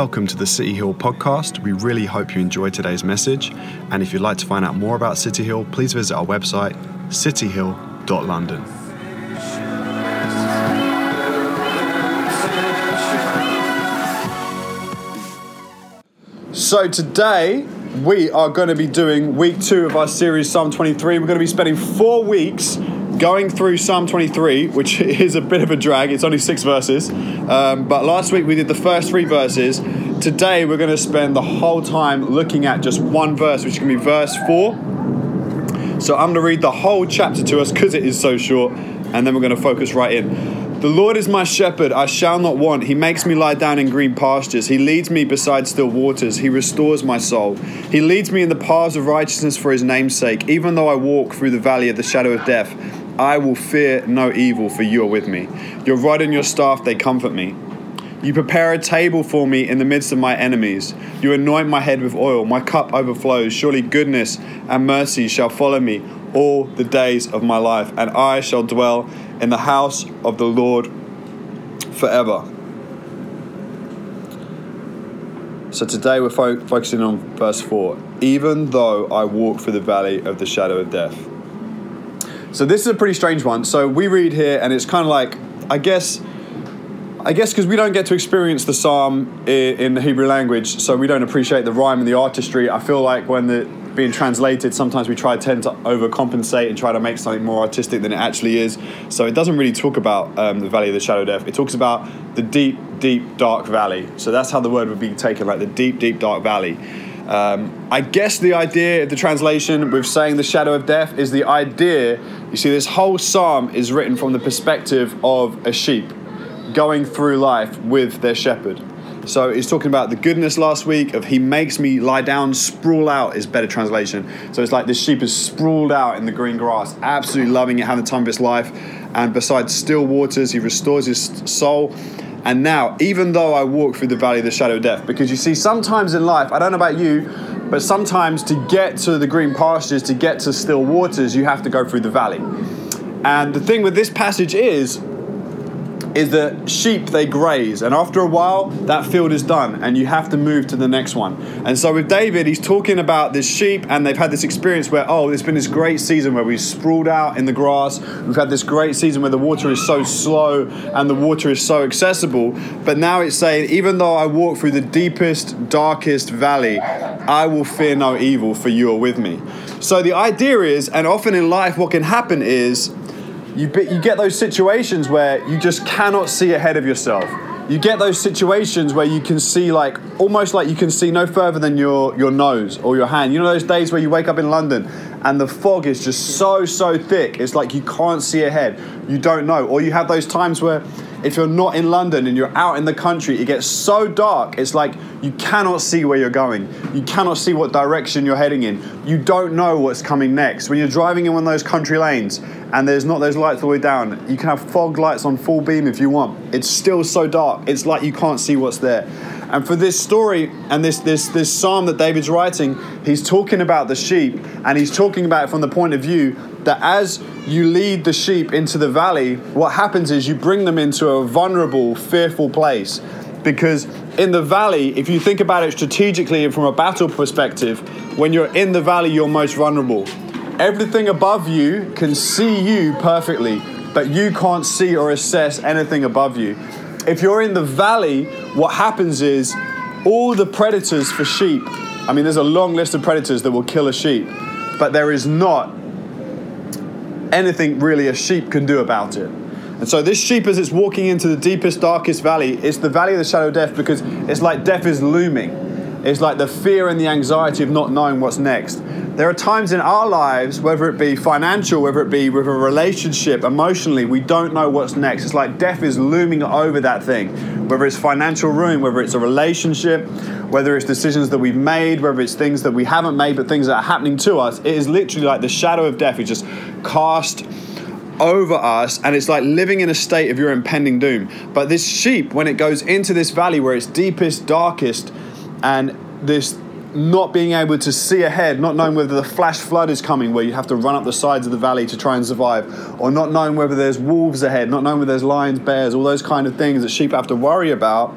Welcome to the City Hill podcast. We really hope you enjoyed today's message. And if you'd like to find out more about City Hill, please visit our website, cityhill.london. So today we are going to be doing week two of our series Psalm 23. We're going to be spending four weeks going through Psalm 23, which is a bit of a drag. It's only six verses. Um, but last week we did the first three verses. Today we're going to spend the whole time looking at just one verse, which to be verse four. So I'm going to read the whole chapter to us because it is so short, and then we're going to focus right in. The Lord is my shepherd, I shall not want. He makes me lie down in green pastures. He leads me beside still waters. He restores my soul. He leads me in the paths of righteousness for his name's sake. Even though I walk through the valley of the shadow of death, I will fear no evil, for you are with me. Your rod and your staff, they comfort me. You prepare a table for me in the midst of my enemies. You anoint my head with oil. My cup overflows. Surely goodness and mercy shall follow me all the days of my life, and I shall dwell in the house of the Lord forever. So today we're fo- focusing on verse 4. Even though I walk through the valley of the shadow of death. So this is a pretty strange one. So we read here, and it's kind of like, I guess, I guess because we don't get to experience the psalm in, the Hebrew language, so we don't appreciate the rhyme and the artistry. I feel like when the being translated, sometimes we try tend to overcompensate and try to make something more artistic than it actually is. So it doesn't really talk about um, the valley of the shadow of death. It talks about the deep, deep, dark valley. So that's how the word would be taken, like the deep, deep, dark valley. Um, I guess the idea of the translation with saying the shadow of death is the idea. You see, this whole psalm is written from the perspective of a sheep going through life with their shepherd. So he's talking about the goodness last week of he makes me lie down, sprawl out is better translation. So it's like this sheep is sprawled out in the green grass, absolutely loving it, having the time of his life. And besides still waters, he restores his soul. And now, even though I walk through the valley of the shadow of death, because you see, sometimes in life, I don't know about you, but sometimes to get to the green pastures, to get to still waters, you have to go through the valley. And the thing with this passage is, is that sheep they graze. And after a while that field is done and you have to move to the next one. And so with david he's talking about this sheep and they've had this experience where oh there's been this great season where we've sprawled out in the grass. We've had this great season where the water is so slow and the water is so accessible. But now it's saying even though i walk through the deepest darkest valley i will fear no evil for you are with me. So the idea is and often in life what can happen is you, be, you get those situations where you just cannot see ahead of yourself. You get those situations where you can see like almost like you can see no further than your, your nose or your hand. You know those days where you wake up in London and the fog is just so so thick. It's like you can't see ahead. You don't know. Or you have those times where if you're not in London and you're out in the country, it gets so dark. It's like you cannot see where you're going. You cannot see what direction you're heading in. You don't know what's coming next. When you're driving in one of those country lanes and there's not those lights all the way down, you can have fog lights on full beam if you want. It's still so dark. It's like you can't see what's there. And for this story and this, this, this psalm that David's writing, he's talking about the sheep and he's talking about it from the point of view that as you lead the sheep into the valley, what happens is you bring them into a vulnerable, fearful place. Because in the valley, if you think about it strategically and from a battle perspective, when you're in the valley, you're most vulnerable. Everything above you can see you perfectly, but you can't see or assess anything above you. If you're in the valley, what happens is all the predators for sheep, I mean, there's a long list of predators that will kill a sheep, but there is not anything really a sheep can do about it. And so this sheep, as it's walking into the deepest, darkest valley, it's the valley of the shadow of death because it's like death is looming. It's like the fear and the anxiety of not knowing what's next. There are times in our lives, whether it be financial, whether it be with a relationship, emotionally, we don't know what's next. It's like death is looming over that thing. Whether it's financial ruin, whether it's a relationship, whether it's decisions that we've made, whether it's things that we haven't made, but things that are happening to us, it is literally like the shadow of death is just cast over us and it's like living in a state of your impending doom. But this sheep, when it goes into this valley where it's deepest, darkest, and this not being able to see ahead, not knowing whether the flash flood is coming where you have to run up the sides of the valley to try and survive, or not knowing whether there's wolves ahead, not knowing whether there's lions, bears, all those kind of things that sheep have to worry about.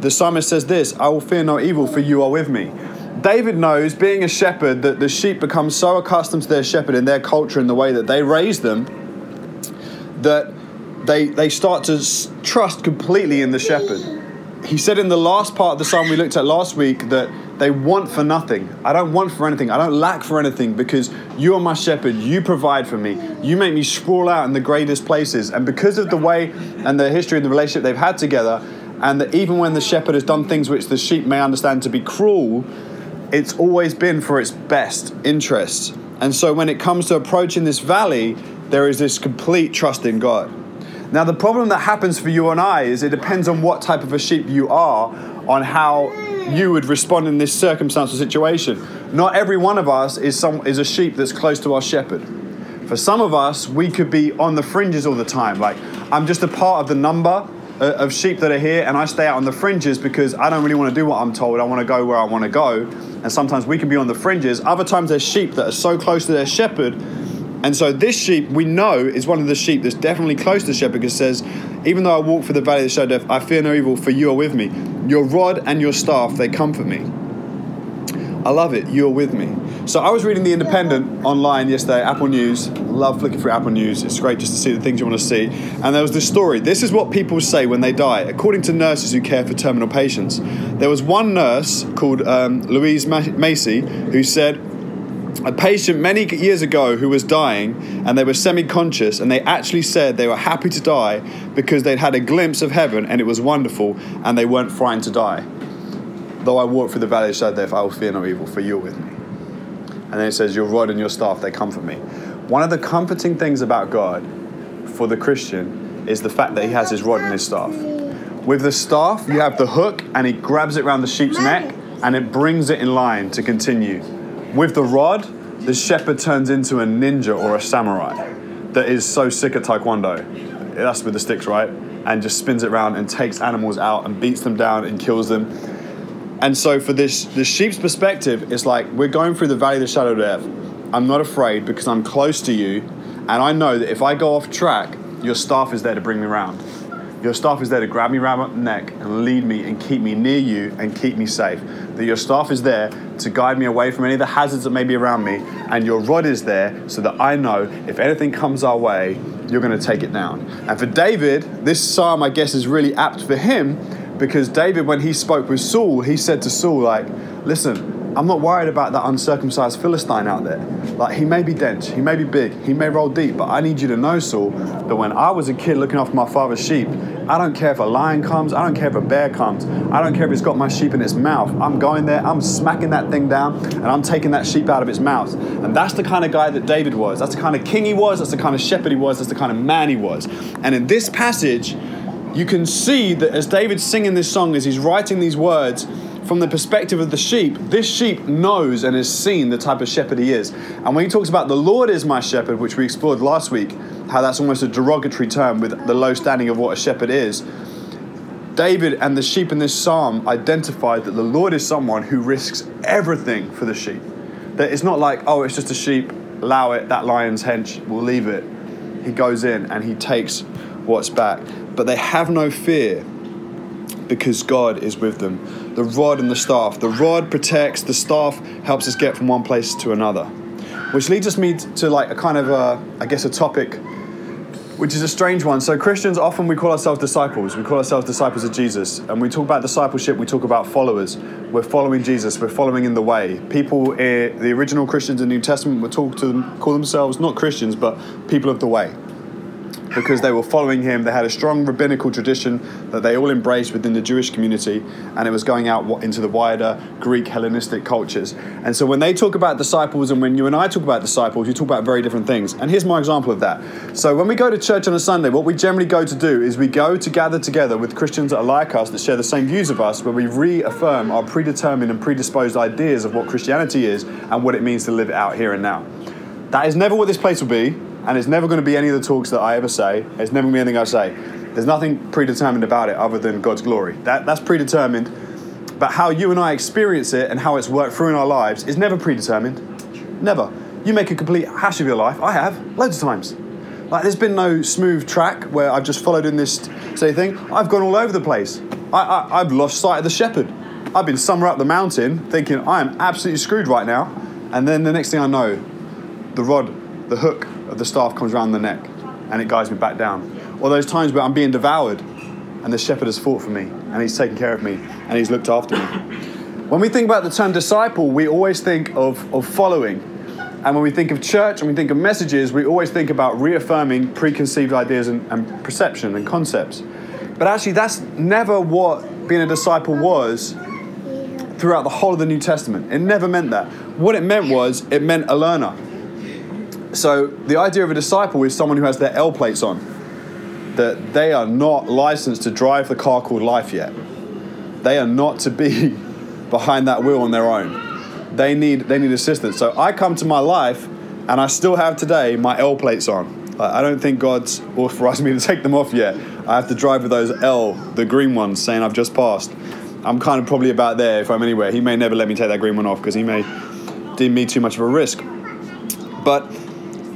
the psalmist says this I will fear no evil, for you are with me. David knows, being a shepherd, that the sheep become so accustomed to their shepherd and their culture and the way that they raise them that they, they start to trust completely in the shepherd. He said in the last part of the psalm we looked at last week that they want for nothing. I don't want for anything. I don't lack for anything because you are my shepherd. You provide for me. You make me sprawl out in the greatest places. And because of the way and the history and the relationship they've had together, and that even when the shepherd has done things which the sheep may understand to be cruel, it's always been for its best interest. And so when it comes to approaching this valley, there is this complete trust in God. Now, the problem that happens for you and I is it depends on what type of a sheep you are, on how you would respond in this circumstance or situation. Not every one of us is, some, is a sheep that's close to our shepherd. For some of us, we could be on the fringes all the time. Like, I'm just a part of the number uh, of sheep that are here, and I stay out on the fringes because I don't really want to do what I'm told. I want to go where I want to go. And sometimes we can be on the fringes. Other times, there's sheep that are so close to their shepherd and so this sheep we know is one of the sheep that's definitely close to the shepherd because it says, even though I walk through the valley of the shadow of death, I fear no evil, for you are with me. Your rod and your staff, they comfort me. I love it. You're with me. So I was reading The Independent online yesterday, Apple News. Love flicking through Apple News. It's great just to see the things you want to see. And there was this story. This is what people say when they die, according to nurses who care for terminal patients. There was one nurse called um, Louise Macy who said, a patient many years ago who was dying and they were semi conscious and they actually said they were happy to die because they'd had a glimpse of heaven and it was wonderful and they weren't frightened to die. Though I walk through the valley of shadow death, I will fear no evil, for you're with me. And then it says, Your rod and your staff, they comfort me. One of the comforting things about God for the Christian is the fact that he has his rod and his staff. With the staff, you have the hook and he grabs it around the sheep's neck and it brings it in line to continue with the rod, the shepherd turns into a ninja or a samurai that is so sick at taekwondo. That's with the sticks, right? And just spins it around and takes animals out and beats them down and kills them. And so, for this the sheep's perspective, it's like we're going through the valley of the shadow of death. I'm not afraid because I'm close to you, and I know that if I go off track, your staff is there to bring me around. Your staff is there to grab me around the neck and lead me and keep me near you and keep me safe. That your staff is there to guide me away from any of the hazards that may be around me, and your rod is there so that I know if anything comes our way, you're going to take it down. And for David, this psalm, I guess, is really apt for him because David, when he spoke with Saul, he said to Saul, like, listen, I'm not worried about that uncircumcised Philistine out there. Like, he may be dense, he may be big, he may roll deep, but I need you to know, Saul, that when I was a kid looking after my father's sheep, I don't care if a lion comes, I don't care if a bear comes, I don't care if it's got my sheep in its mouth. I'm going there, I'm smacking that thing down, and I'm taking that sheep out of its mouth. And that's the kind of guy that David was. That's the kind of king he was, that's the kind of shepherd he was, that's the kind of man he was. And in this passage, you can see that as David's singing this song, as he's writing these words, from the perspective of the sheep, this sheep knows and has seen the type of shepherd he is. And when he talks about the Lord is my shepherd, which we explored last week, how that's almost a derogatory term with the low standing of what a shepherd is. David and the sheep in this psalm identified that the Lord is someone who risks everything for the sheep. That it's not like, oh, it's just a sheep, allow it, that lion's hench, we'll leave it. He goes in and he takes what's back. But they have no fear because God is with them. The rod and the staff. The rod protects, the staff helps us get from one place to another. Which leads us me to like a kind of a, I guess a topic which is a strange one. So Christians often we call ourselves disciples. We call ourselves disciples of Jesus, and we talk about discipleship. We talk about followers. We're following Jesus. We're following in the way. People, eh, the original Christians in the New Testament, would talk to them, call themselves not Christians, but people of the way because they were following him. They had a strong rabbinical tradition that they all embraced within the Jewish community, and it was going out into the wider Greek Hellenistic cultures. And so when they talk about disciples, and when you and I talk about disciples, you talk about very different things. And here's my example of that. So when we go to church on a Sunday, what we generally go to do is we go to gather together with Christians that are like us, that share the same views of us, where we reaffirm our predetermined and predisposed ideas of what Christianity is and what it means to live it out here and now. That is never what this place will be and it's never going to be any of the talks that I ever say. It's never going to be anything I say. There's nothing predetermined about it other than God's glory. That, that's predetermined. But how you and I experience it and how it's worked through in our lives is never predetermined. Never. You make a complete hash of your life. I have, loads of times. Like, there's been no smooth track where I've just followed in this say thing. I've gone all over the place. I, I, I've lost sight of the shepherd. I've been somewhere up the mountain thinking I am absolutely screwed right now. And then the next thing I know, the rod, the hook of the staff comes around the neck and it guides me back down. Or those times where I'm being devoured and the shepherd has fought for me and he's taken care of me and he's looked after me. When we think about the term disciple, we always think of, of following. And when we think of church and we think of messages, we always think about reaffirming preconceived ideas and, and perception and concepts. But actually, that's never what being a disciple was throughout the whole of the New Testament. It never meant that. What it meant was, it meant a learner. So the idea of a disciple is someone who has their L plates on, that they are not licensed to drive the car called life yet. They are not to be behind that wheel on their own. They need they need assistance. So I come to my life, and I still have today my L plates on. I don't think God's authorized me to take them off yet. I have to drive with those L, the green ones, saying I've just passed. I'm kind of probably about there if I'm anywhere. He may never let me take that green one off because he may deem me too much of a risk. But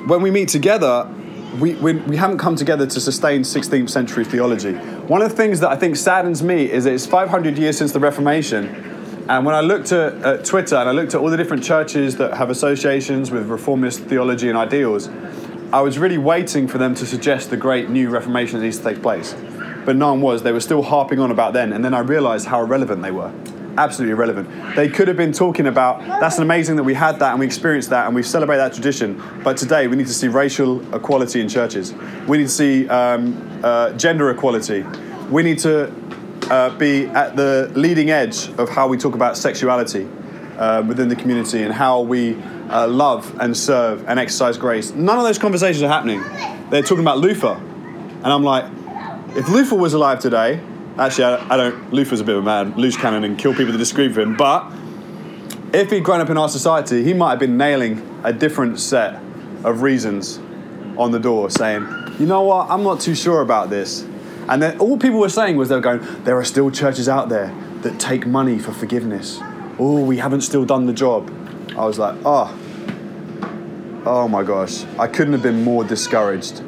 when we meet together, we, we, we haven't come together to sustain 16th century theology. One of the things that I think saddens me is that it's 500 years since the Reformation. And when I looked at, at Twitter and I looked at all the different churches that have associations with reformist theology and ideals, I was really waiting for them to suggest the great new Reformation that needs to take place. But none was. They were still harping on about then. And then I realized how irrelevant they were absolutely irrelevant. They could have been talking about that's amazing that we had that and we experienced that and we celebrate that tradition. But today we need to see racial equality in churches. We need to see um, uh, gender equality. We need to uh, be at the leading edge of how we talk about sexuality uh, within the community and how we uh, love and serve and exercise grace. None of those conversations are happening. They're talking about Luther. And I'm like, if Luther was alive today, Actually, I, I don't. Luther's a bit of a man, loose cannon, and kill people that disagree with him. But if he'd grown up in our society, he might have been nailing a different set of reasons on the door, saying, "You know what? I'm not too sure about this." And then all people were saying was they were going, "There are still churches out there that take money for forgiveness. Oh, we haven't still done the job." I was like, "Oh, oh my gosh! I couldn't have been more discouraged."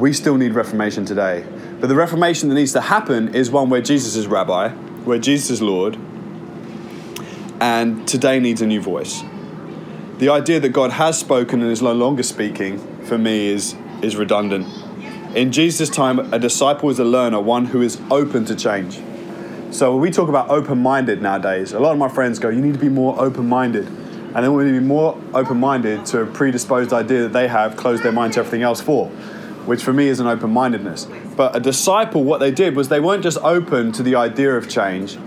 We still need reformation today. But the reformation that needs to happen is one where Jesus is rabbi, where Jesus is Lord, and today needs a new voice. The idea that God has spoken and is no longer speaking, for me, is, is redundant. In Jesus' time, a disciple is a learner, one who is open to change. So when we talk about open minded nowadays, a lot of my friends go, You need to be more open minded. And they want me to be more open minded to a predisposed idea that they have closed their mind to everything else for which for me is an open mindedness. But a disciple, what they did was they weren't just open to the idea of change,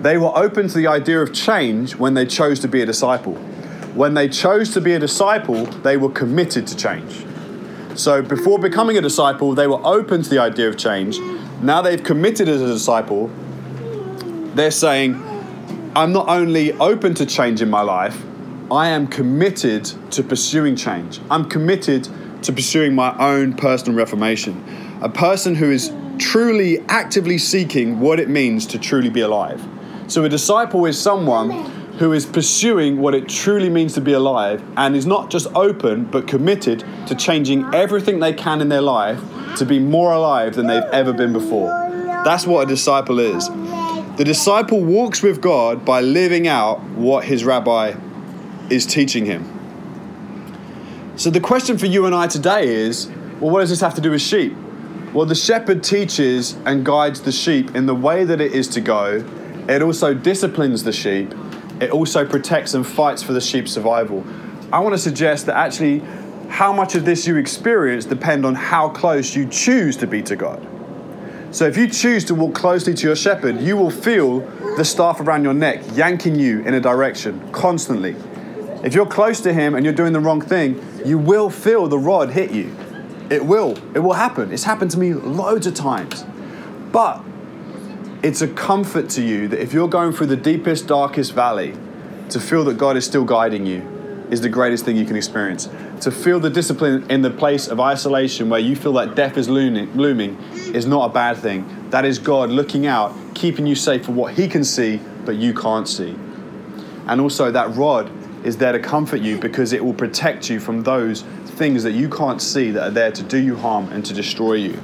they were open to the idea of change when they chose to be a disciple. When they chose to be a disciple, they were committed to change. So before becoming a disciple, they were open to the idea of change. Now they've committed as a disciple, they're saying, I'm not only open to change in my life, I am committed to pursuing change. I'm committed to pursuing my own personal reformation. A person who is truly actively seeking what it means to truly be alive. So, a disciple is someone who is pursuing what it truly means to be alive and is not just open but committed to changing everything they can in their life to be more alive than they've ever been before. That's what a disciple is. The disciple walks with God by living out what his rabbi is teaching him. So the question for you and I today is well, what does this have to do with sheep? Well, the shepherd teaches and guides the sheep in the way that it is to go. It also disciplines the sheep. It also protects and fights for the sheep's survival. I want to suggest that actually how much of this you experience depend on how close you choose to be to God. So if you choose to walk closely to your shepherd, you will feel the staff around your neck yanking you in a direction constantly. If you're close to him and you're doing the wrong thing, you will feel the rod hit you. It will. It will happen. It's happened to me loads of times. But it's a comfort to you that if you're going through the deepest, darkest valley, to feel that God is still guiding you is the greatest thing you can experience. To feel the discipline in the place of isolation where you feel that death is looming, is not a bad thing. That is God looking out, keeping you safe for what He can see, but you can't see. And also, that rod is there to comfort you because it will protect you from those things that you can't see that are there to do you harm and to destroy you.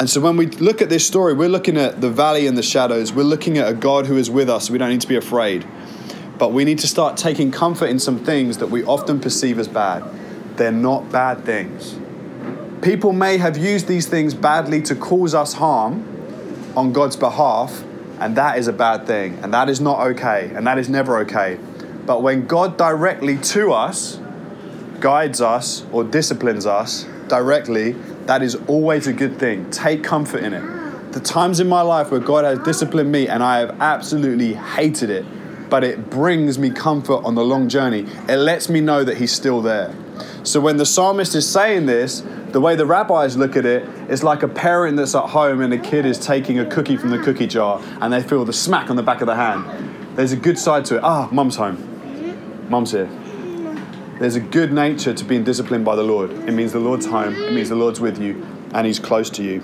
And so when we look at this story, we're looking at the valley and the shadows. We're looking at a God who is with us. We don't need to be afraid. But we need to start taking comfort in some things that we often perceive as bad. They're not bad things. People may have used these things badly to cause us harm on God's behalf, and that is a bad thing, and that is not okay, and that is never okay. But when God directly to us guides us or disciplines us directly, that is always a good thing. Take comfort in it. The times in my life where God has disciplined me and I have absolutely hated it, but it brings me comfort on the long journey. It lets me know that He's still there. So when the psalmist is saying this, the way the rabbis look at it is like a parent that's at home and a kid is taking a cookie from the cookie jar and they feel the smack on the back of the hand. There's a good side to it. Ah, mum's home. Mum's here. There's a good nature to being disciplined by the Lord. It means the Lord's home, it means the Lord's with you, and He's close to you.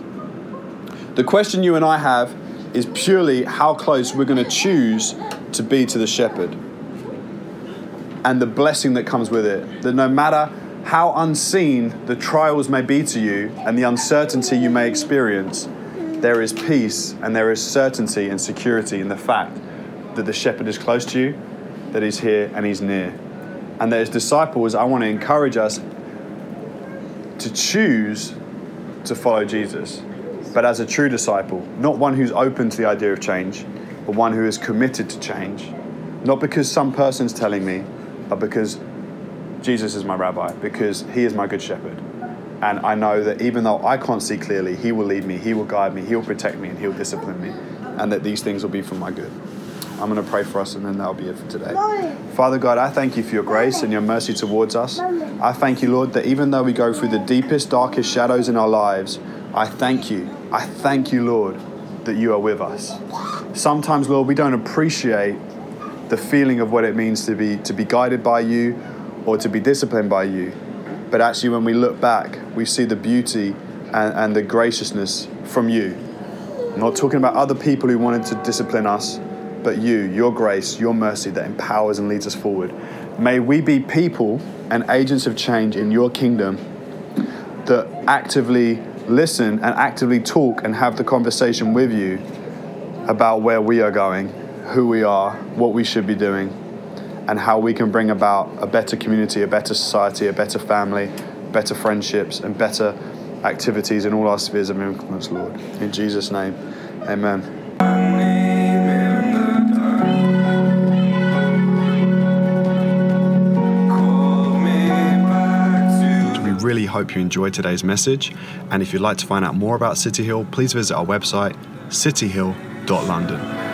The question you and I have is purely how close we're going to choose to be to the shepherd and the blessing that comes with it. That no matter how unseen the trials may be to you and the uncertainty you may experience, there is peace and there is certainty and security in the fact that the shepherd is close to you, that he's here and he's near. And that as disciples, I want to encourage us to choose to follow Jesus, but as a true disciple, not one who's open to the idea of change, but one who is committed to change. Not because some person's telling me, but because Jesus is my rabbi because he is my good shepherd. And I know that even though I can't see clearly, he will lead me, he will guide me, he'll protect me, and he'll discipline me. And that these things will be for my good. I'm going to pray for us and then that'll be it for today. Father God, I thank you for your grace and your mercy towards us. I thank you, Lord, that even though we go through the deepest, darkest shadows in our lives, I thank you. I thank you, Lord, that you are with us. Sometimes, Lord, we don't appreciate the feeling of what it means to be to be guided by you or to be disciplined by you. But actually, when we look back, we see the beauty and, and the graciousness from you. I'm not talking about other people who wanted to discipline us, but you, your grace, your mercy that empowers and leads us forward. May we be people and agents of change in your kingdom that actively listen and actively talk and have the conversation with you about where we are going, who we are, what we should be doing and how we can bring about a better community, a better society, a better family, better friendships, and better activities in all our spheres of influence, Lord. In Jesus' name, amen. Really hope you enjoyed today's message. And if you'd like to find out more about City Hill, please visit our website, cityhill.london.